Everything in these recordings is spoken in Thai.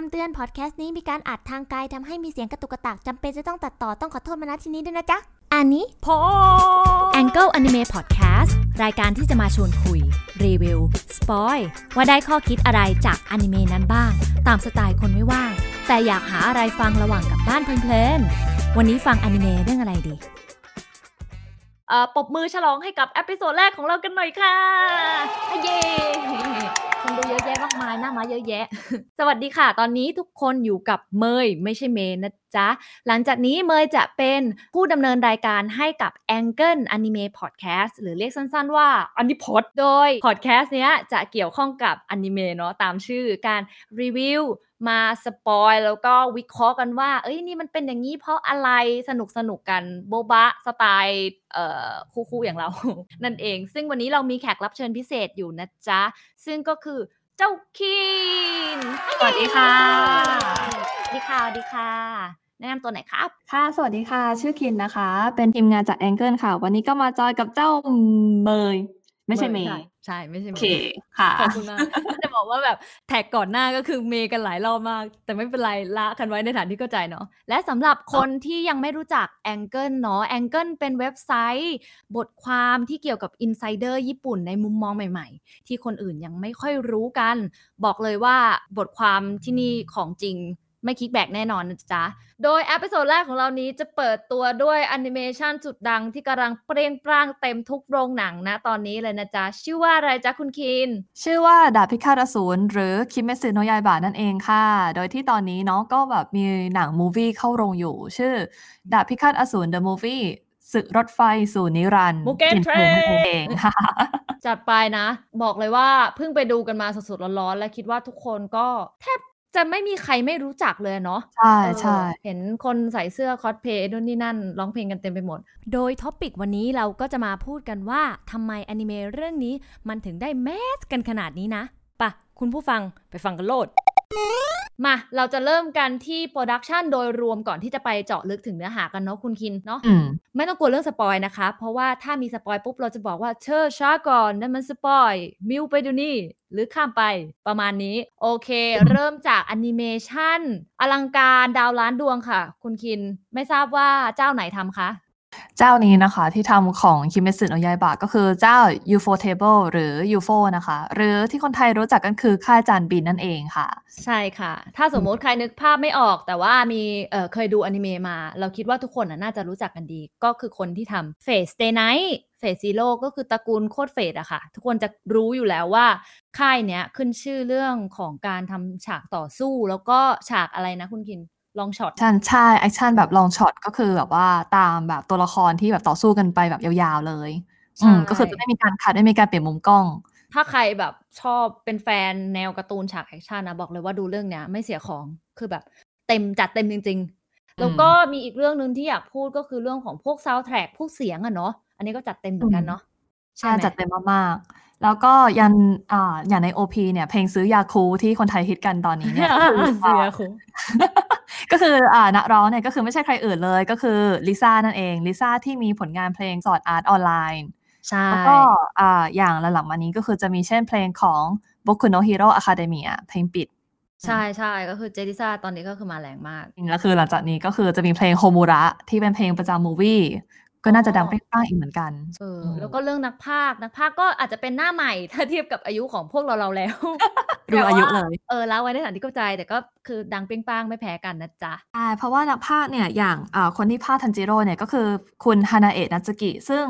คำเตือนพอดแคสต์นี้มีการอัดทางไกลทำให้มีเสียงกระตุกกระตากจำเป็นจะต้องตัดต่อต้องขอโทษมาณที่นี้ด้วยนะจ๊ะ Anipod Angle Anime Podcast รายการที่จะมาชวนคุย รีวิว spoil ว่าได้ข้อคิดอะไรจากอนิเมะนั้นบ้าง ตามสไตล์คนไม่ว่าง แต่อยากหาอะไรฟังระหว่างกลับบ้านเพลินๆ วันนี้ฟังอนิเมะเรื่องอะไรดีเอ่อปรบมือฉลองให้กับ episode แรกของเรากันหน่อยค่ะ เย้ คนดูเยอะแยะมากมายหน้ามาเยอะแยะ สวัสดีค่ะ ตอนนี้ทุกคนอยู่กับเมยไม่ใช่เมย์นะจ๊ะ หลังจากนี้เมยจะเป็นผู้ดำเนินรายการให้กับ Angle Anime Podcast หรือเรียกสั้นๆว่า a n i p o d โดย podcast เนี้ยจะเกี่ยวข้องกับอนิเมะเนาะตามชื่อการรีวิวมา spoil แล้วก็วิเคราะห์กันว่า เอ้ยนี่มันเป็นอย่างนี้เพราะอะไรสนุกสนุกกันโบบะสไตล์เอ่อคู่ๆอย่างเรา นั่นเอง ซึ่งวันนี้เรามีแขกรับเชิญพิเศษอยู่นะจ๊ะ ซึ่งก็คือ เจ้าคินสวัสดีค่ะสวัสดีค่ะสวัสดีค่ะแนะนำตัวไหนอยครับ ค่ะ สวัสดีค่ะ ชื่อคินนะคะ เป็นทีมงานจาก Angle ค่ะ วันนี้ก็มาจอยกับเจ้าเมย ไม่ใช่เมย์ใช่ไม่ใช่โอเมเคย์ค่ะขอบคุณมากจะบอกว่าแบบแท็กก่อนหน้าก็คือเมย์กันหลายรอบมาก แต่ไม่เป็นไรละกันไว้ในฐานที่เข้าใจเนาะและสำหรับคนที่ยังไม่รู้จัก Angle เนาะ Angle เป็นเว็บไซต์ บทความที่เกี่ยวกับ Insider ญี่ปุ่นในมุมมองใหม่ๆ ที่คนอื่นยังไม่ค่อยรู้กัน บอกเลยว่าบทความที่นี่ของจริง ไม่ clickbait แน่นอนนะจ๊ะ โดย episode แรกของเรานี้จะเปิดตัวด้วยแอนิเมชันสุดดังที่กำลังเปรี้ยงปร้างเต็มทุกโรงหนังนะตอนนี้เลยนะจ๊ะ ชื่อว่าอะไรจ๊ะคุณคิน ชื่อว่าดาบพิฆาตอสูรหรือ Kimetsu no Yaiba นั่นเองค่ะ โดยที่ตอนนี้เนาะก็แบบมีหนัง movie เข้าโรงอยู่ ชื่อดาบพิฆาตอสูร The Movie ศึกรถไฟสู่นิรันดร์ Mugen เทรนนั่นเองค่ะจัดไปนะ บอกเลยว่าเพิ่งไปดูกันมาสดๆร้อนๆ และคิดว่าทุกคนก็แทบ จะไม่มีใครไม่รู้จักเลยเนาะใช่เออใช่เห็นคนใส่เสื้อคอสเพย์นู่นนี่นั่นร้องเพลงกันเต็มไปหมด โดย topic วันนี้เราก็จะมาพูดกันว่าทำไมอนิเมะเรื่องนี้มันถึงได้แมสกันขนาดนี้นะปะคุณผู้ฟังไปฟังกันโลด มาเราจะเริ่มกันที่ production โดยรวมก่อนที่จะไปเจาะลึกถึงเนื้อหากันเนาะคุณคินเนาะอืมไม่ต้องกลัวเรื่อง spoil นะคะ เพราะว่าถ้ามี spoil ปุ๊บเราจะบอกว่าเชอช้าก่อนนั่นมัน spoil มิวไปดูนี่ หรือข้ามไปประมาณนี้ โอเค เริ่มจากแอนิเมชันอลังการดาวล้านดวงค่ะ คุณคินไม่ทราบว่าเจ้าไหนทำคะ เจ้านี้นะคะที่ทำของ Kimetsu no Yaiba ก็คือเจ้า ufotable หรือ UFO นะคะ หรือที่คนไทยรู้จักกันคือค่ายจานบินนั่นเองค่ะ ใช่ค่ะ ถ้าสมมติใครนึกภาพไม่ออก แต่ว่ามีเเคยดูอนิเมะมา เราคิดว่าทุกคนน่าจะรู้จักกันดี ก็คือคนที่ทำเฟสเ a y ไนท์เฟสซีโร่ก็คือตระกูลโคตร Fate อะค่ะ ทุกคนจะรู้อยู่แล้วว่า ค่ายเนี้ยขึ้นชื่อเรื่องของการทำฉากต่อสู้ แล้วก็ฉากอะไรนะคุณคิน long shot ใช่ใช่ action แบบ long shot ก็คือแบบว่าตามแบบตัวละครที่แบบต่อสู้กันไปแบบยาวๆเลยใช่ อืมก็คือจะไม่มีการ cut ไม่มีการเปลี่ยนมุมกล้อง ถ้าใครแบบชอบเป็นแฟนแนวการ์ตูนฉาก action นะ บอกเลยว่าดูเรื่องเนี้ยไม่เสียของคือแบบเต็มจัดเต็มจริง ๆ แล้วก็มีอีกเรื่องหนึ่งที่อยากพูดก็คือเรื่องของพวกซาว n d แทร็กพวกเสียงอะเนาะอันนี้ก็จัดเต็มเหมือนกันเนาะใช่ไหมจัดเต็มมากๆ แล้วก็ยันอ่าอย่างใน OP เนี่ย เพลง tsuyoku ที่คนไทยฮิตกันตอนนี้เนี่ยก็คือเสียคง ก็คืออ่านักร้องเนี่ยก็คือไม่ใช่ใครอื่นเลย ก็คือ LiSA นั่นเอง LiSA ที่มีผลงานเพลง Sword Art Online ใช่แล้วก็อ่าอย่างหลังๆมานี้ก็คือจะมีเช่นเพลงของ Boku no Hero Academia เพลงปิดใช่ใช่ก็คือเจ๊ LiSA ตอนนี้ก็คือมาแรงมากแล้วคือหลังจากนี้ก็คือจะมีเพลงโฮมูระที่เป็นเพลงประจำ movie ก็น่าจะดังเปรี้ยงๆอีกเหมือนกันเอออืมแล้วก็เรื่องนักพากย์นักพากย์ก็อาจจะเป็นหน้าใหม่ ถ้าเทียบกับอายุของพวกเราเราแล้วรู้อายุเลยเออแล้วไว้ในฐานที่เข้าใจแต่ก็คือดังเปรี้ยงป้างไม่แพ้กันนะจ๊ะใช่เพราะว่านักพากย์เนี่ยอย่างอ่าคนที่พากย์ทันจิโร่เนี่ยก็คือคุณฮานาเอะนัตสึกิ ซึ่ง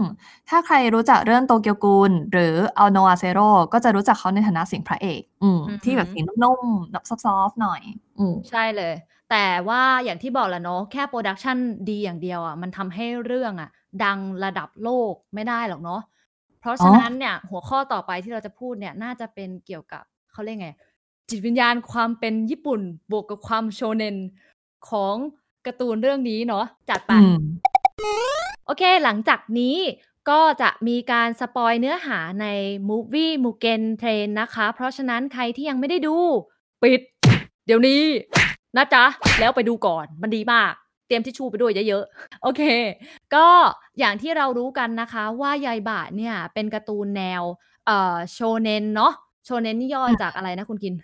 ถ้าใครรู้จักเรื่องโตเกียวกูลหรือ Aldnoah.Zero ก็จะรู้จักเขาในฐานะเสียงพระเอก อืมอือหือที่แบบเสียงนุ่มๆแบบ soft ๆหน่อย อืมใช่เลย แต่ว่าอย่างที่บอกแหละเนาะแค่ production ดีอย่างเดียวอะมันทำให้เรื่องอะ ดังระดับโลกไม่ได้หรอกเนาะเพราะฉะนั้นเนี่ย หัวข้อต่อไปที่เราจะพูดเนี่ย น่าจะเป็นเกี่ยวกับเขาเรียกไง จิตวิญญาณความเป็นญี่ปุ่นบวกกับความโชเนนของการ์ตูนเรื่องนี้เนาะจัดไปอืมโอเค หลังจากนี้ก็จะมีการสปอยเนื้อหาใน Movie Mugen Train นะคะ เพราะฉะนั้นใครที่ยังไม่ได้ดู ปิด เดี๋ยวนี้ นะจ๊ะ แล้วไปดูก่อนมันดีมากเตรียมทิชชู่ไปด้วยเยอะๆ โอเค ก็อย่างที่เรารู้กันนะคะว่ายายบะเนี่ยเป็นการ์ตูนแนวเอ่อโชเนนเนาะโชเนนนี่ย่อจากอะไรนะคุณกิน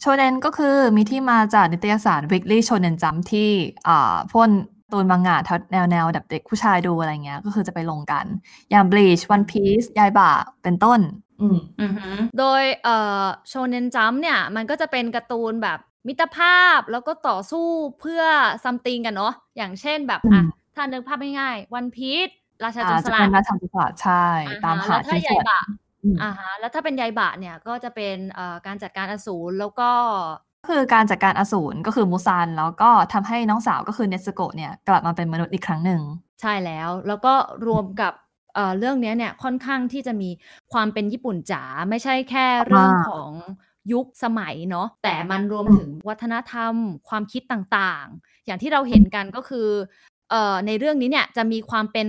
โชเนนก็คือมีที่มาจากนิตยสาร Weekly Shonen Jump ที่อ่าพวกตูนมังงะแนวแนวแบบเด็กผู้ชายดูอะไรเงี้ย ก็คือจะไปลงกัน อย่าง Bleach One Piece ยายบะเป็นต้นอืมอือหือโดยเอ่อโชเนนจัมเนี่ย มันก็จะเป็นการ์ตูนแบบ มิตรภาพแล้วก็ต่อสู้เพื่อซัมติงกันเนาะอย่างเช่นแบบอืมอะถ้านึกภาพง่ายๆวันพีชราชาโจอ่ารสจะลัเป็ดนราชาจุฬาใช่อ่าตามฮะหาแล้วถ้าชิ้นส่วนยายบะอืมอ่าฮะแล้วถ้าเป็นยายบะเนี่ยก็จะเป็นเอ่อการจัดการอสูรแล้วก็ก็คือการจัดการอสูรก็คือมูซานแล้วก็ทำให้น้องสาวก็คือเนสโกะเนี่ยกลับมาเป็นมนุษย์อีกครั้งหนึ่ง ใช่แล้วแล้วก็รวมกับเอ่อเรื่องเนี้ยเนี่ยค่อนข้างที่จะมีความเป็นญี่ปุ่นจ๋าไม่ใช่แค่เรื่องมากของ ยุคสมัยเนาะแต่มันรวมถึงวัฒนธรรม ความคิดต่างๆ อย่างที่เราเห็นกันก็คือเอ่อในเรื่องนี้เนี่ยจะมีความเป็น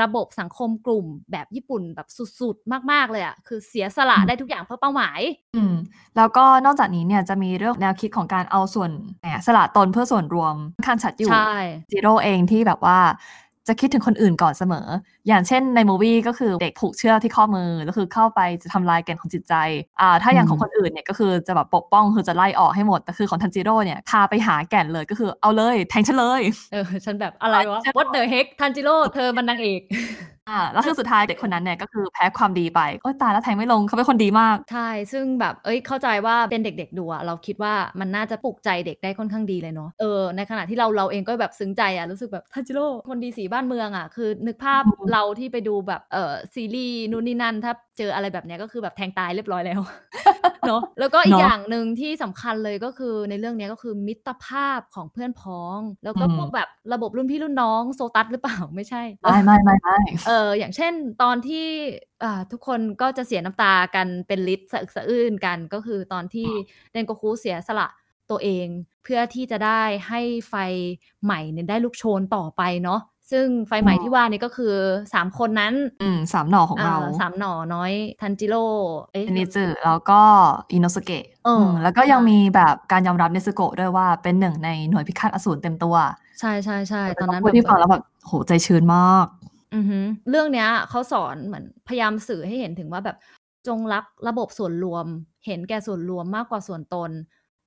ระบบสังคมกลุ่มแบบญี่ปุ่นแบบสุดๆ มาก ๆ เลยอะ่ะคือเสียสละได้ทุกอย่างเพื่อเป้าหมาย อืม แล้วก็นอกจากนี้เนี่ยจะมีเรื่องแนวคิดของการเอาส่วนแหมสละตนเพื่อส่วนรวมค่อนข้างชัดอยู่ใช่จิโร่เองที่แบบว่า จะคิดถึงคนอื่นก่อนเสมอ อย่างเช่นในมูวี่ก็คือเด็กผูกเชือกที่ข้อมือแล้วคือเข้าไปจะทำลายแก่นของจิตใจอ่าถ้าอย่างของคนอื่นเนี่ยก็คือจะแบบปกป้องคือจะไล่ออกให้หมด แต่คือของทันจิโร่เนี่ยพาไปหาแก่นเลยก็คือเอาเลย แทงฉันเลย เออ ฉันแบบอะไรวะ What the heck ทันจิโร่เธอมันนางเอก อ่าแล้วคือสุดท้ายเด็กคนนั้นเนี่ยก็คือแพ้ความดีไปโอ๊ยตายแล้วแทงไม่ลงเขาเป็นคนดีมากใช่ซึ่งแบบเอ้ยเข้าใจว่าเป็นเด็กๆดูอะเราคิดว่ามันน่าจะปลุกใจเด็กได้ค่อนข้างดีเลยเนาะเออในขณะที่เราเราเองก็แบบซึ้งใจอะรู้สึกแบบทันจิโร่คนดีสีบ้านเมืองอะคือ นึกภาพอืมเราที่ไปดูแบบเออซีรีส์นู่นนี่นั่นถ้าเจออะไรแบบเนี้ยก็คือแบบแทงตายเรียบร้อยแล้วเนาะแล้วก็อีกเนอะอย่างหนึ่งที่สำคัญเลยก็คือในเรื่องเนี้ยก็คือมิตรภาพของเพื่อนพ้อง แล้วก็อืมพวกแบบระบบรุ่นพี่รุ่นน้องโซตัสหรือเปล่าไม่ใช่ไม่ไม่ไม่ไม่เอออย่างเช่นตอนที่อ่าทุกคนก็จะเสียน้ำตากันเป็นลิตรสะอึกสะอื้นกันก็คือตอนที่เดนโกคุเสียสละตัวเองเพื่อที่จะได้ให้ไฟใหม่เนี่ยได้ลุกโชนต่อไปเนาะ ซึ่งไฟใหม่อ๋อที่ว่านี่ก็คือสามคนนั้นอืมสามหน่อของเราอ่าสามหน่อน้อยทันจิโร่เอ๊ะเนจิแล้วก็อินโนสเกะเอออืมแล้วก็ยังมีแบบการยอมรับเนสโกะด้วยว่าเป็นหนึ่งในหน่วยพิฆาตอสูรเต็มตัว ใช่ใช่ใช่ตอนนั้นพูดที่ฟังแล้วแบบโหใจชื้นมากอือหือเรื่องเนี้ยเขาสอนเหมือนพยายามสื่อให้เห็นถึงว่าแบบจงรักระบบส่วนรวม เห็นแก่ส่วนรวมมากกว่าส่วนตน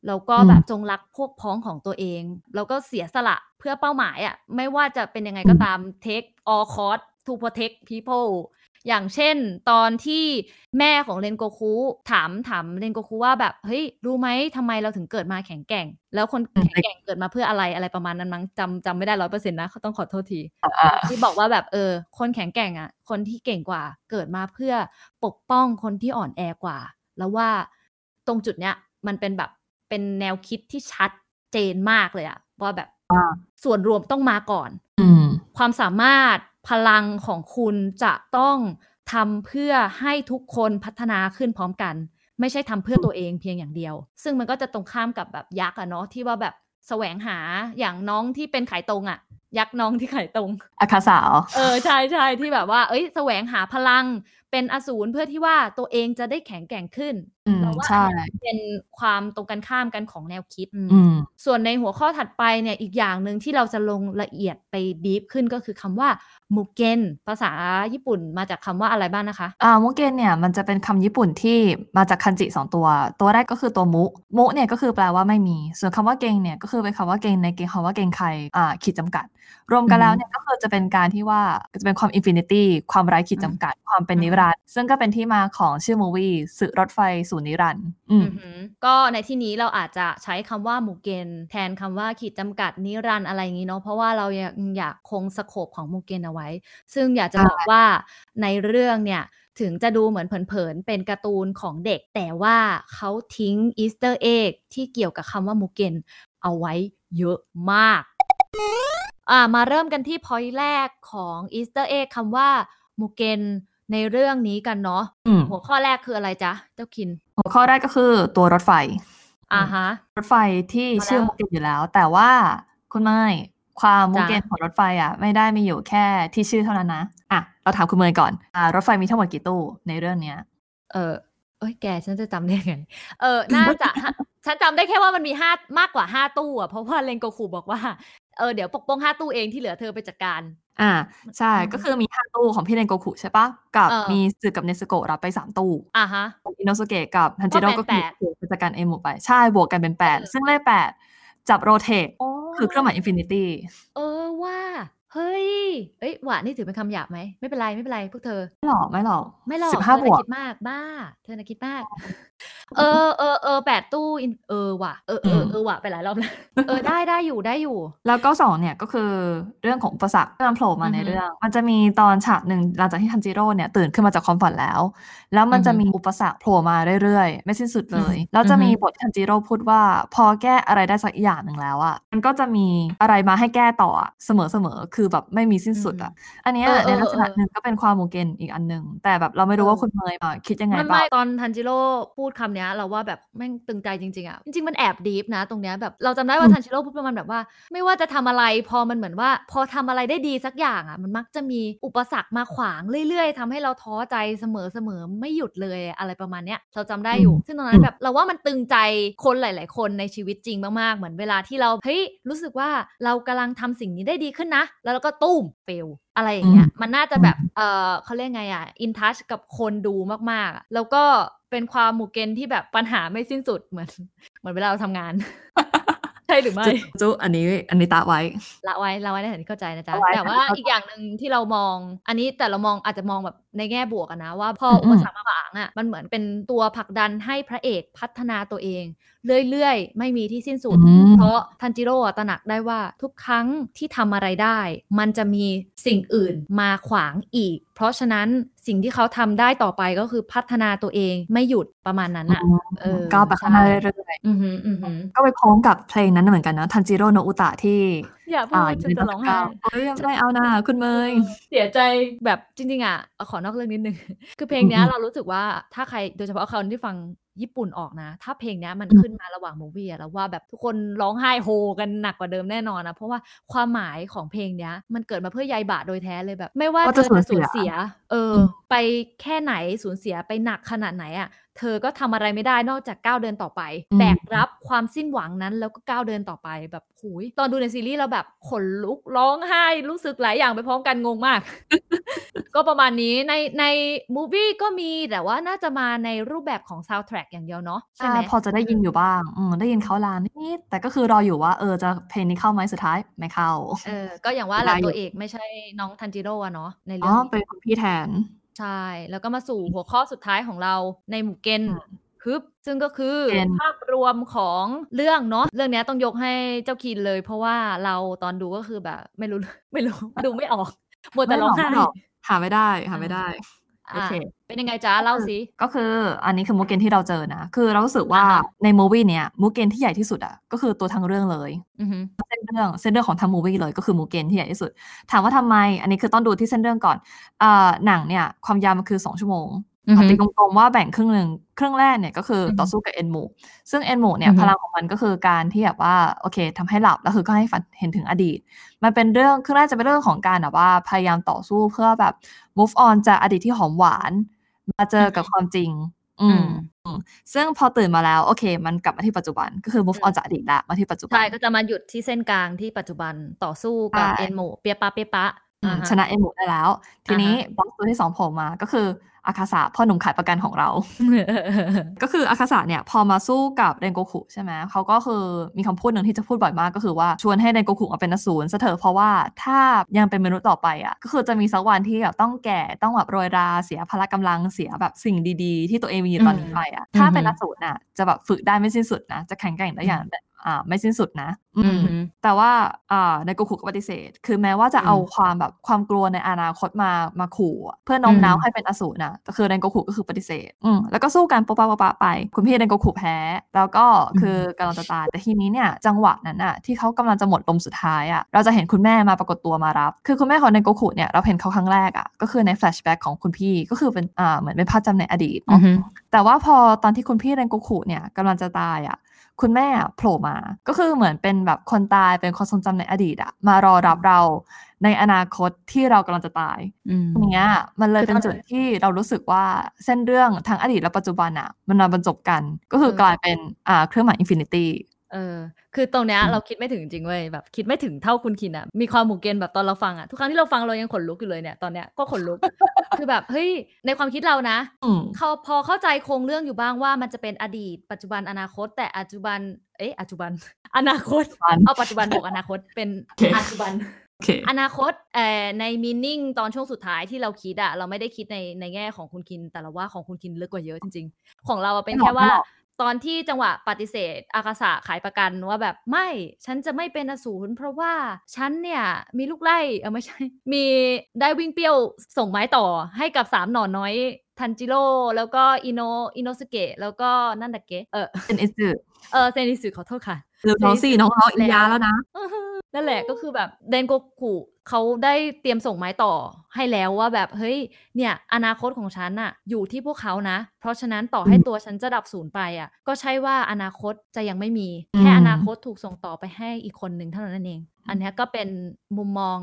แล้วก็อืมแบบจงรักพวกพ้องของตัวเอง แล้วก็เสียสละเพื่อเป้าหมายอะ่ะ ไม่ว่าจะเป็นยังไงก็ตาม take all cost to protect people อย่างเช่น ตอนที่แม่ของเรนโกคุถามถามเรนโกคุว่าแบบ เฮ้ย รู้ไหมทำไมเราถึงเกิดมาแข็งแกร่ง แล้วคนอืมแข็งแกร่งเกิดมาเพื่ออะไรอะไรประมาณนั้นมั้งจำจำไม่ได้ร้อยเปอร์เซ็นต์นะเขาต้องขอโทษทีอ่าที่บอกว่าแบบเออ คนแข็งแกร่งอะ คนที่เก่งกว่า เกิดมาเพื่อปกป้องคนที่อ่อนแอกว่า แล้วว่าตรงจุดเนี้ยมันเป็นแบบ เป็นแนวคิดที่ชัดเจนมากเลยอะว่าแบบอ่าส่วนรวมต้องมาก่อนอืมความสามารถพลังของคุณจะต้องทำเพื่อให้ทุกคนพัฒนาขึ้นพร้อมกัน ไม่ใช่ทำเพื่อตัวเองเพียงอย่างเดียว ซึ่งมันก็จะตรงข้ามกับแบบยักษ์อะเนาะที่ว่าแบบแสวงหาอย่างน้องที่เป็นไข่ตรงอะยักษ์น้องที่ไข่ตรงอาคาสาวเออใช่ใช่ที่แบบว่า เอ้ยแสวงหาพลังเป็นอสูรเพื่อที่ว่าตัวเองจะได้แข็งแกร่งขึ้นอืม เราว่าใช่อันเนี้ยเป็นความตรงกันข้ามกันของแนวคิดอืมส่วนในหัวข้อถัดไปเนี่ยอีกอย่างหนึ่งที่เราจะลงละเอียดไปดีฟขึ้นก็คือคำว่ามุเกนภาษาญี่ปุ่นมาจากคำว่าอะไรบ้างนะคะอ่ามุเกนเนี่ยมันจะเป็นคำญี่ปุ่นที่มาจากคันจิสองตัว ตัวแรกก็คือตัวมุ มุเนี่ยก็คือแปลว่าไม่มี ส่วนคำว่าเกงเนี่ยก็คือเป็นคำว่าเกงในเกงคำว่าเกงใครอ่าขีดจำกัด รวมกันอืมแล้วเนี่ยก็คือจะเป็นการที่ว่าจะเป็นความ infinity ความไร้ขีดจำกัด ความเป็นอืมนิรันดร์ซึ่งก็เป็นที่มาของชื่อ movie ศึกรถไฟสู่นิรันดร์ก็ในที่นี้เราอาจจะใช้คำว่า mugen แทนคำว่าขีดจำกัดนิรันดร์อะไรอย่างนี้เนาะเพราะว่าเราอยากอยากคง scope ของ mugen เอาไว้ ซึ่งอยากจะบอกว่าในเรื่องเนี่ยถึงจะดูเหมือนเผินๆ เป็นการ์ตูนของเด็ก แต่ว่าเขาทิ้ง Easter egg ที่เกี่ยวกับคำว่า mugenเอาไว้เยอะมากอ่ามาเริ่มกันที่ point แรกของ Easter egg คำว่า mugen ในเรื่องนี้กันเนาะอืมหัวข้อแรกคืออะไรจ๊ะ เจ้าคิน หัวข้อแรกก็คือตัวรถไฟอ่าฮะ รถไฟที่มาแล้วชื่อ mugen อยู่แล้ว แต่ว่าคุณเมยความ mugen ของรถไฟอะ ไม่ได้มีอยู่แค่ที่ชื่อเท่านั้นนะอะเราถามคุณเมยก่อนอ่ารถไฟมีทั้งหมดกี่ตู้ในเรื่องเนี้ย เออเอ้ยแกฉันจะจำได้ไงเออน่าจะห้าฉันจำได้แค่ว่ามันมีห้ามากกว่าห้าตู้อะเพราะว่าเลนโกคูบอกว่าเออเดี๋ยวปกป้องห้าตู้เองที่เหลือเธอไปจัดการ อ่าใช่อืมก็คือมีห้าตู้ของพี่เรนโกคุใช่ปะกับเออมีสึกับเนสโกะรับไปสามตู้อะฮะอินโนสเกะกับทันจิโร่ก็ก็เป็นคือแปดกิจการเอมหมดไปใช่บวกกันเป็นแปดเออซึ่งเลขแปดจับโรเทตโอ้คือเครื่องหมายอินฟินิตี้เออว่า เฮ้ย เอ้ย หวานนี่ถือเป็นคำหยาบไหม ไม่เป็นไร ไม่เป็นไร พวกเธอ ไม่หรอกไม่หรอกไม่หรอกสิบห้าเธบอวน่ะกคิดมาก บ้า เธอน่ะคิดมาก เออเออเออแปดตู้อินเออว่ะ เออเอออืมเออว่ะ ไปหลายรอบแล้ว เออ ได้ได้อยู่ได้อยู่ แล้วก็สองเนี่ยก็คือเรื่องของอุปสรรคที่มันโผล่มาในอือฮึเรื่อง มันจะมีตอนฉากหนึ่งหลังจากที่ทันจิโร่เนี่ยตื่นขึ้นมาจากความฝันแล้ว แล้วมันจะอือฮึมีอุปสรรคโผล่มาเรื่อยๆ ไม่สิ้นสุดเลย แล้วจะมีอือฮึบทที่ทันจิโร่พูดว่า พอแก้อะไรได้สักอย่างหนึ่งแล้วอะ มันก็จะมีอะไรมาให้แก้ต่ออะเสมอๆ คือแบบไม่มีสิ้นสุดอะ อันเนี้ยเออเอในอลักษณะเออหนึ่งก็เป็นความโมเกนอีกอันหนึ่งแต่แบบเราไม่รู้เออว่าคุณเมย์อะคิดยังไงไม่บ้าไม่งตอนทันจิโร่พูดคำเนี้ยเราว่าแบบแม่งตึงใจจริงๆอะจริงๆมันแอบดีฟนะ ตรงเนี้ยแบบเราจำได้ว่าอืมทันจิโร่พูดประมาณแบบว่า ไม่ว่าจะทำอะไรพอมันเหมือนว่า พอทำอะไรได้ดีสักอย่างอะ มันมักจะมีอุปสรรคมาขวางเรื่อยๆทำให้เราท้อใจเสมอๆไม่หยุดเลยอะไรประมาณเนี้ยเราจำได้อยู่ ซึ่งตรงนั้นแบบเราว่ามันตึงใจคนหลาย ๆ คนในชีวิตจริงมากๆเหมือนเวลาที่เราเฮ้ยรู้สึกว่าเรากำลังทำสิ่งนี้ได้ดีขึ้นนะแล้วเราก็ตุ้มเฟลอะไรอย่างเงี้ยมันน่าจะแบบเออเขาเรียกไงอะอินทัชกับคนดูมากๆอะแล้วก็เป็นความหมู่เกณฑ์ที่แบบปัญหาไม่สิ้นสุดเหมือน เหมือนเวลาเราทำงานใช่หรือไม่จุอันนี้อันนี้ตาไว้ ละไว้ละไว้ในฐานะที่เข้าใจนะจ๊ะละไว้แต่ว่าเข้าใจอีกอย่างหนึ่งที่เรามอง อันนี้แต่เรามองอาจจะมองแบบในแง่บวกอะนะ ว่าพออืมอุปสรรคมาขวางอะมันเหมือนเป็นตัวผลักดันให้พระเอกพัฒนาตัวเอง เรื่อยๆ ไม่มีที่สิ้นสุดอืมเพราะทันจิโร่อะตระหนักได้ว่าทุกครั้งที่ทำอะไรได้ มันจะมีสิ่งอื่นมาขวางอีก เพราะฉะนั้นสิ่งที่เขาทำได้ต่อไปก็คือพัฒนาตัวเองไม่หยุดประมาณนั้นอะเออก้าวไปข้างหน้าใช่เรื่อยอือหืออือหือๆก็ไปพร้อมกับเพลงนั้นเหมือนกันนะทันจิโร่โนอุตะที่อย่าพูดฉันจะร้องไห้เอ้ยไม่เอานะคุณเมย์เสียใจแบบจริงๆอะขอนอกเรื่องนิดนึง คือเพลงเนี้ยอืมเรารู้สึกว่าถ้าใครโดยเฉพาะคนที่ฟัง ญี่ปุ่นออกนะ ถ้าเพลงเนี้ยมันอืมขึ้นมาระหว่างมูวี่อะแล้วว่าแบบทุกคนร้องไห้โฮกันหนักกว่าเดิมแน่นอนนะเพราะว่าความหมายของเพลงเนี้ยมันเกิดมาเพื่อใยบะโดยแท้เลยแบบ ไม่ว่าว่าเธจะอจะสูสูญญเสียเสีย เอออมไปแค่ไหนสูญเสียไปหนักขนาดไหนอะ เธอก็ทำอะไรไม่ได้นอกจากก้าวเดินต่อไปอืมแบกรับความสิ้นหวังนั้นแล้วก็ก้าวเดินต่อไปแบบหุยตอนดูในซีรีส์เราแบบขนลุกร้องไห้รู้สึกหลายอย่างไปพร้อมกันงงมาก ก็ประมาณนี้ในในมูวี่ก็มีแต่ว่าน่าจะมาในรูปแบบของซาว d t ท a c k อย่างเดียวเนาะใช่ใช่ไหมพอจะได้ยินอยู่บ้างอืมได้ยินเขาลานนิดๆแต่ก็คือรออยู่ว่าเออจะเพลงนี้เข้าไหมสุดท้ายไม่เข้าเออก็อย่างว่าแหละได้อยู่ตัวเอกไม่ใช่น้องทันจิโร่อะเนาะในอ๋เรื่อองนี้เป็นคุณพี่แทน ใช่ แล้วก็มาสู่หัวข้อสุดท้ายของเราในหมู่เกนอืมฮึบซึ่งก็คือเกณฑ์ภาพรวมของเรื่องเนาะเรื่องเนี้ยต้องยกให้เจ้าคินเลย เพราะว่าเราตอนดูก็คือแบบ ไม่รู้ไม่รู้ดูไม่ออกมัวแต่ร้องไห้ไม่หรอกหาไม่ได้หาไม่ได้ โออะเค เป็นยังไงจ๊ะเล่าสิ ก็คืออันนี้คือมูเกนที่เราเจอนะ คือเรารู้สึกว่าอ่าฮะในมูวี่เนี้ยมูเกนที่ใหญ่ที่สุดอะก็คือตัวทั้งเรื่องเลยอือหือเส้นเรื่องเส้นเรื่องของทั้งมูวี่เลยก็คือมูเกนที่ใหญ่ที่สุด ถามว่าทำไม อันนี้คือต้องดูที่เส้นเรื่องก่อนอ่าหนังเนี่ยความยาวมันคือ2ชั่วโมงอือฮึ ตีกลมๆว่าแบ่งครึ่งหนึ่งครึ่งแรกเนี่ยก็คือออฮึต่อสู้กับเอ็นหมูซึ่งเอ็นหมูเนี่ยอือฮึพลังของมันก็คือการที่แบบว่าโอเคทำให้หลับแล้วคือก็ให้ฝันเห็นถึงอดีต มันเป็นเรื่องครึ่งแรกจะเป็นเรื่องของการแบบว่าพยายามต่อสู้เพื่อแบบ move on จากอดีตที่หอมหวาน มาเจอกับความจริง อืมอืมซึ่งพอตื่นมาแล้วโอเค มันกลับมาที่ปัจจุบันก็คือ move อืม on จากอดีตละมาที่ปัจจุบันใช่ก็จะมาหยุดที่เส้นกลางที่ปัจจุบันต่อสู้กับใช่เอ็นโมเปียปะเปียปะอืมอ่าฮะชนะเอ็นหมูได้แล้ว ทีนี้อ่าฮะบอสตัวที่สองโผล่มาก็คือ อาคาสะพ่อหนุ่มขายประกันของเรา ก็คืออาคาสะเนี่ยพอมาสู้กับเรนโกคุใช่ไหมเขาก็คือมีคำพูดหนึ่งที่จะพูดบ่อยมากก็คือว่าชวนให้เรนโกคุมาเป็นอสูรซะเถอะเพราะว่าถ้ายังเป็นมนุษย์ต่อไปอะก็คือจะมีสักวันที่แบบต้องแก่ต้องแบบโรยราเสียพละกำลังเสียแบบสิ่งดีๆ ที่ตัวเองมีอยู่ตอนนี้ไปอะถ้าเป็นอสูรน่ะจะแบบฝึกได้ไม่สิ้นสุดนะจะแข็งแกร่งได้อย่างแบบอ่า ไม่สิ้นสุดนะอือืมอหือแต่ว่าอ่าในโกคุก็ปฏิเสธ คือแม้ว่าจะอืมเอาความแบบความกลัวในอนาคตมามาขู่อะเพื่อโน้มน้าวอืมให้เป็นอสูรนะแต่คือในโกคุก็คือปฏิเสธอืมแล้วก็สู้กันปะปะปะปะไป คุณพี่ในโกคุแพ้ แล้วก็คือกำลังจะตายแต่ทีนี้เนี่ยจังหวะนั้นอะที่เขากำลังจะหมดลมสุดท้ายอะเราจะเห็นคุณแม่มาปรากฏตัวมารับ คือคุณแม่ของในโกคุเนี่ยเราเห็นเขาครั้งแรกอะก็คือในแฟลชแบ็กของคุณพี่ก็คือเป็นอ่าเหมือนเป็นภาพจำในอดีตอืเนาะอหือแต่ว่าพอตอนที่คุณพี่เรนโกคุเนี่ยกำลังจะตายอะ คุณแม่อะโผล่มา ก็คือเหมือนเป็นแบบคนตายเป็นความทรงจำในอดีตอะมารอรับเราในอนาคตที่เรากำลังจะตายอืมอย่างเงี้ย มันเลยคือเป็นตอนจุดที่เรารู้สึกว่าเส้นเรื่องทั้งอดีตและปัจจุบันอะมันมาบรรจบกัน ก็คือเออกลายเป็นอ่าเครื่องหมาย infinity เออ คือตรงเนี้ยอืมเราคิดไม่ถึงจริงๆเว้ยแบบคิดไม่ถึงเท่าคุณคินอะมีความ mugen แบบตอนเราฟังอะทุกครั้งที่เราฟังเรายังขนลุกอยู่เลยเนี่ยตอนเนี้ยก็ขนลุก คือแบบเฮ้ยในความคิดเรานะอืมเขาพอเข้าใจโครงเรื่องอยู่บ้างว่ามันจะเป็นอดีต ปัจจุบันอนาคต แต่ปัจจุบัน เอ๊ะปัจจุบัน อนาคตปัจจุบันเอาปัจจุบันบวกอนาคตเป็นโอเคปัจจุบันโอเคอนาคตเอ่อในมีนิ่งตอนช่วงสุดท้ายที่เราคิดอะเราไม่ได้คิดในในแง่ของคุณคิน แต่เราว่าของคุณคินลึกกว่าเยอะจริง ๆ ของเราอะเป็นไม่หรอกแค่ว่าไม่หรอก ตอนที่จังหวะปฏิเสธ อากาสะขายประกันว่าแบบไม่ฉันจะไม่เป็นอสูรเพราะว่าฉันเนี่ยมีลูกไล่เออไม่ใช่ มีได้วิ่งเปรี้ยวส่งไม้ต่อให้กับสามหน่อน้อยทันจิโร่แล้วก็อิโนอิโนสเกะแล้วก็นั่นดักเกะเออเป็นอิสึเออเซนิสึขอโทษค่ะหรือน้องสี่น้องเขาอินยาแล้วนะอื้อหือนั่นแหละก็คือแบบเดนโกกุ เขาได้เตรียมส่งไม้ต่อให้แล้วว่าแบบเฮ้ยเนี่ยอนาคตของฉันอะอยู่ที่พวกเขานะ เพราะฉะนั้นต่อให้อืมตัวฉันจะดับศูนย์ไปอะก็ใช่ว่าอนาคตจะยังไม่มีอืมแค่อนาคตถูกส่งต่อไปให้อีกคนหนึ่งเท่านั้นเอง อันเนี้ยก็เป็นมุมมอง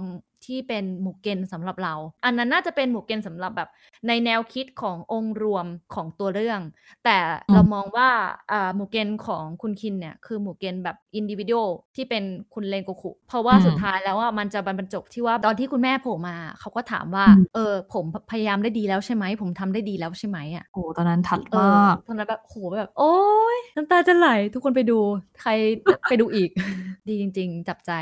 ที่เป็นหมู่เกณฑ์สำหรับเรา อันนั้นน่าจะเป็น mugen สำหรับแบบ ในแนวคิดขององค์รวมของตัวเรื่อง แต่เรามองว่าอ่า mugen ของคุณคินเนี่ยคือ mugen แบบอินดิวิ a l ที่เป็นคุณเรนโกคุเพราะว่าอืมสุดท้ายแล้วว่ามันจะบรรจบที่ว่าตอนที่คุณแม่โผล่มาเขาก็ถามว่าอืมเออผมพยายามได้ดีแล้วใช่ไหมผมทำได้ดีแล้วใช่ไหมอะโอ้ตอนนั้น touch มากตอนนั้นแบบโหแบบ โอ้ยน้ำตาจะไหลทุกคนไปดู ใครไปดูอีก ดีจริง ๆ จับใจ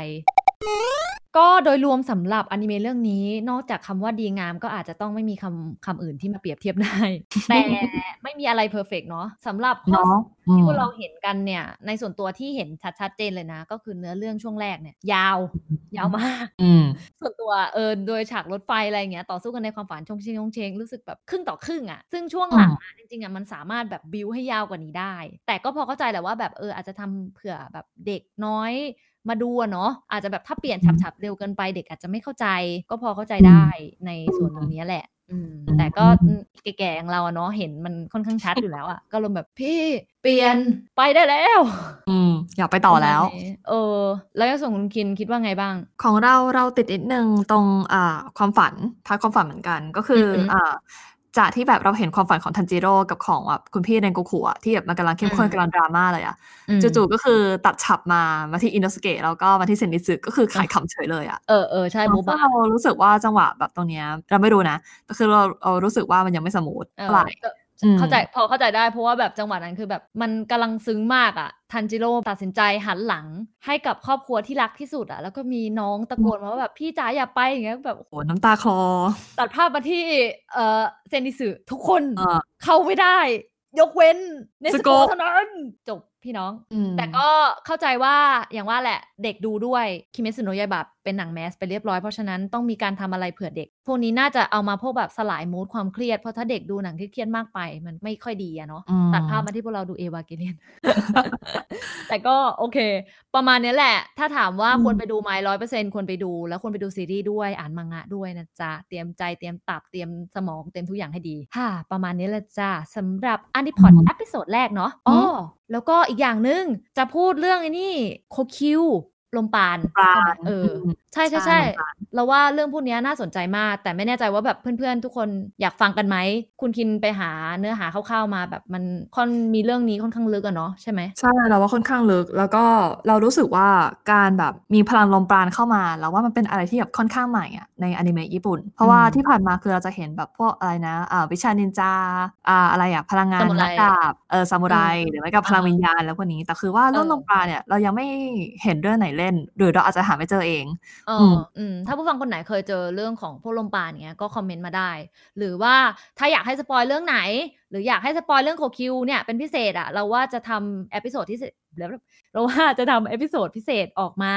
ก็โดยรวมสำหรับอนิเมะเรื่องนี้ นอกจากคำว่าดีงามก็อาจจะต้องไม่มีคำคำอื่นที่มาเปรียบเทียบได้ แต่ไม่มีอะไร perfect เนาะสำหรับข้อเนาะอืที่มพวกเราเห็นกันเนี่ย ในส่วนตัวที่เห็นชัดๆเจนเลยนะ ก็คือเนื้อเรื่องช่วงแรกเนี่ย ยาว ยาวมากอืมส่วนตัวเออโดยฉากรถไฟอะไรอย่างเงี้ยต่อสู้กันในความฝันชงเชงชงเชงรู้สึกแบบครึ่งต่อครึ่งอะซึ่งช่วงหลังอะจริงๆอะมันสามารถแบบบิวให้ยาวกว่านี้ได้ แต่ก็พอเข้าใจแหละว่าแบบเอออาจจะทำเผื่อแบบเด็กน้อย มาดูอะเนาะอาจจะแบบถ้าเปลี่ยนอืมฉับๆเร็วเกินไปเด็กอาจจะไม่เข้าใจ ก็พอเข้าใจอืมได้ในส่วนตรงเนี้ยแหละอืมอืมแต่ก็แก่ๆอย่างเราอะเนาะเห็นมันค่อนข้างชัดอยู่แล้วอะก็อารมณ์แบบพี่เปลี่ยนไปได้แล้ว อืมอยากไปต่อแล้วประมาณนี้เออ แล้วยังส่งคุณคินคิดว่าไงบ้าง ของเราเราติดนิดนึงตรงอ่าความฝัน part ความฝันเหมือนกันก็คือออฮึอ่า จากที่แบบเราเห็นความฝันของทันจิโร่กับของแบบคุณพี่เรนโกคุอะที่แบบมันกำลังเข้มข้นอืมกำลังดราม่าเลยอะอืมจู่ๆก็คือตัดฉับมามาที่อิโนะสุเกะแล้วก็มาที่เซนนิสึก็คือขายขำเฉยเลยอะเออเออใช่โบซึ่บางเรารู้สึกว่าจังหวะแบบตรงเนี้ยเราไม่รู้นะแต่คือเราเรารู้สึกว่ามันยังไม่ smooth เออเท่าไหร่ก็อืม เข้าใจพอเข้าใจได้เพราะว่าแบบจังหวะนั้นคือแบบมันกำลังซึ้งมากอะทันจิโร่ตัดสินใจหันหลังให้กับครอบครัวที่รักที่สุดอะแล้วก็มีน้องตะโกนมาว่าแบบพี่จ๋าอย่าไปอย่างเงี้ยแบบโอ้น้ำตาคลอ ตัดภาพมาที่เออเซนนิสึทุกคนเออเข้าไม่ได้ ยกเว้นเนสสโกโกเท่านั้นจบ พี่น้องอืมแต่ก็เข้าใจว่าอย่างว่าแหละเด็กดูด้วยคิเมสึโนะยายบับเป็นหนังแมสไปเรียบร้อย เพราะฉะนั้นต้องมีการทำอะไรเผื่อเด็ก พวกนี้น่าจะเอามาพวกแบบสลายมูดความเครียด เพราะถ้าเด็กดูหนังที่เครียดมากไป มันไม่ค่อยดีอะเนาะอืมตัดภาพมาที่พวกเราดูเอวาเกเลียน แต่ก็โอเค ประมาณนี้แหละ ถ้าถามว่าอืมควรไปดูไหมร้อยเปอร์เซ็นควรไปดู แล้วควรไปดูซีรีส์ด้วยอ่านมังงะด้วยนะจ๊ะเตรียมใจเตรียมตับเตรียมสมองเตรียมทุกอย่างให้ดีค่ะประมาณนี้แหละจ้ะสำหรับอันดิพอดอืม episode แรกเนาะอ๋ออ แล้วก็อีกอย่างหนึ่งจะพูดเรื่องไอ้นี่โคคิว ลมปานปราใช่ไหมณเอออมใช่ใช่ใช่ใช่ลมปราณเราว่าเรื่องพวกนี้น่าสนใจมาก แต่ไม่แน่ใจว่าแบบเพื่อนๆ ทุกคนอยากฟังกันไหม คุณคินไปหาเนื้อหาคร่าวๆมาแบบมันค่อนมีเรื่องนี้ค่อนข้างลึกอะเนาะใช่ไหมใช่เราว่าค่อนข้างลึก แล้วก็เรารู้สึกว่าการแบบมีพลังลมปราณเข้ามาแล้วว่ามันเป็นอะไรที่แบบค่อนข้างใหม่อะในอนิเมะญี่ปุ่น เพราะว่าอืมที่ผ่านมาคือเราจะเห็นแบบพวกอะไรนะอ่าวิชานินจาอ่าอะไรอะพลังงานซามูไรนักดาบเออซามูไรอืมหรือไม่ก็พลังอ่าวิญญาณแล้วพวกนี้แต่คือว่าเรื่องเออลมปราณเนี่ยเรายังไม่เห็นเรื่องไหนเล่น หรือเราอาจจะหาไม่เจอเองเออือมอืมถ้าผู้ฟังคนไหนเคยเจอเรื่องของพวกลมปราณเนี้ยก็คอมเมนต์มาได้ หรือว่าถ้าอยากให้ spoil เรื่องไหน หรืออยากให้ spoil เรื่องโคคิวเนี่ยเป็นพิเศษอะเราว่าจะทำ episode ที่แล้วเราว่าจะทำ episode พิเศษออกมา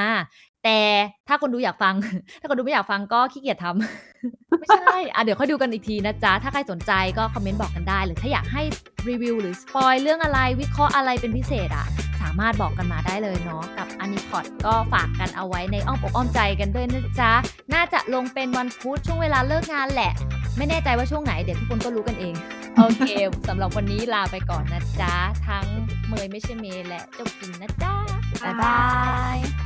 แต่ถ้าคนดูอยากฟัง ถ้าคนดูไม่อยากฟังก็ขี้เกียจทำ ไม่ใช่อะเดี๋ยวค่อยดูกันอีกทีนะจ๊ะ ถ้าใครสนใจก็คอมเมนต์บอกกันได้ หรือถ้าอยากให้รีวิวหรือ spoil เรื่องอะไรวิเคราะห์อะไรเป็นพิเศษอะสามารถบอกกันมาได้เลยเนาะกับอนิพอดก็ฝากกันเอาไว้ในอ้อมอกอ้อมใจกันด้วยนะจ๊ะ น่าจะลงเป็นวันพุธช่วงเวลาเลิกงานแหละ ไม่แน่ใจว่าช่วงไหนเดี๋ยวทุกคนก็รู้กันเอง โอเคสำหรับวันนี้ลาไปก่อนนะจ๊ะ ทั้งเมยไม่ใช่เมย์และเจ้าคินนะจ๊ะบ๊ายบาย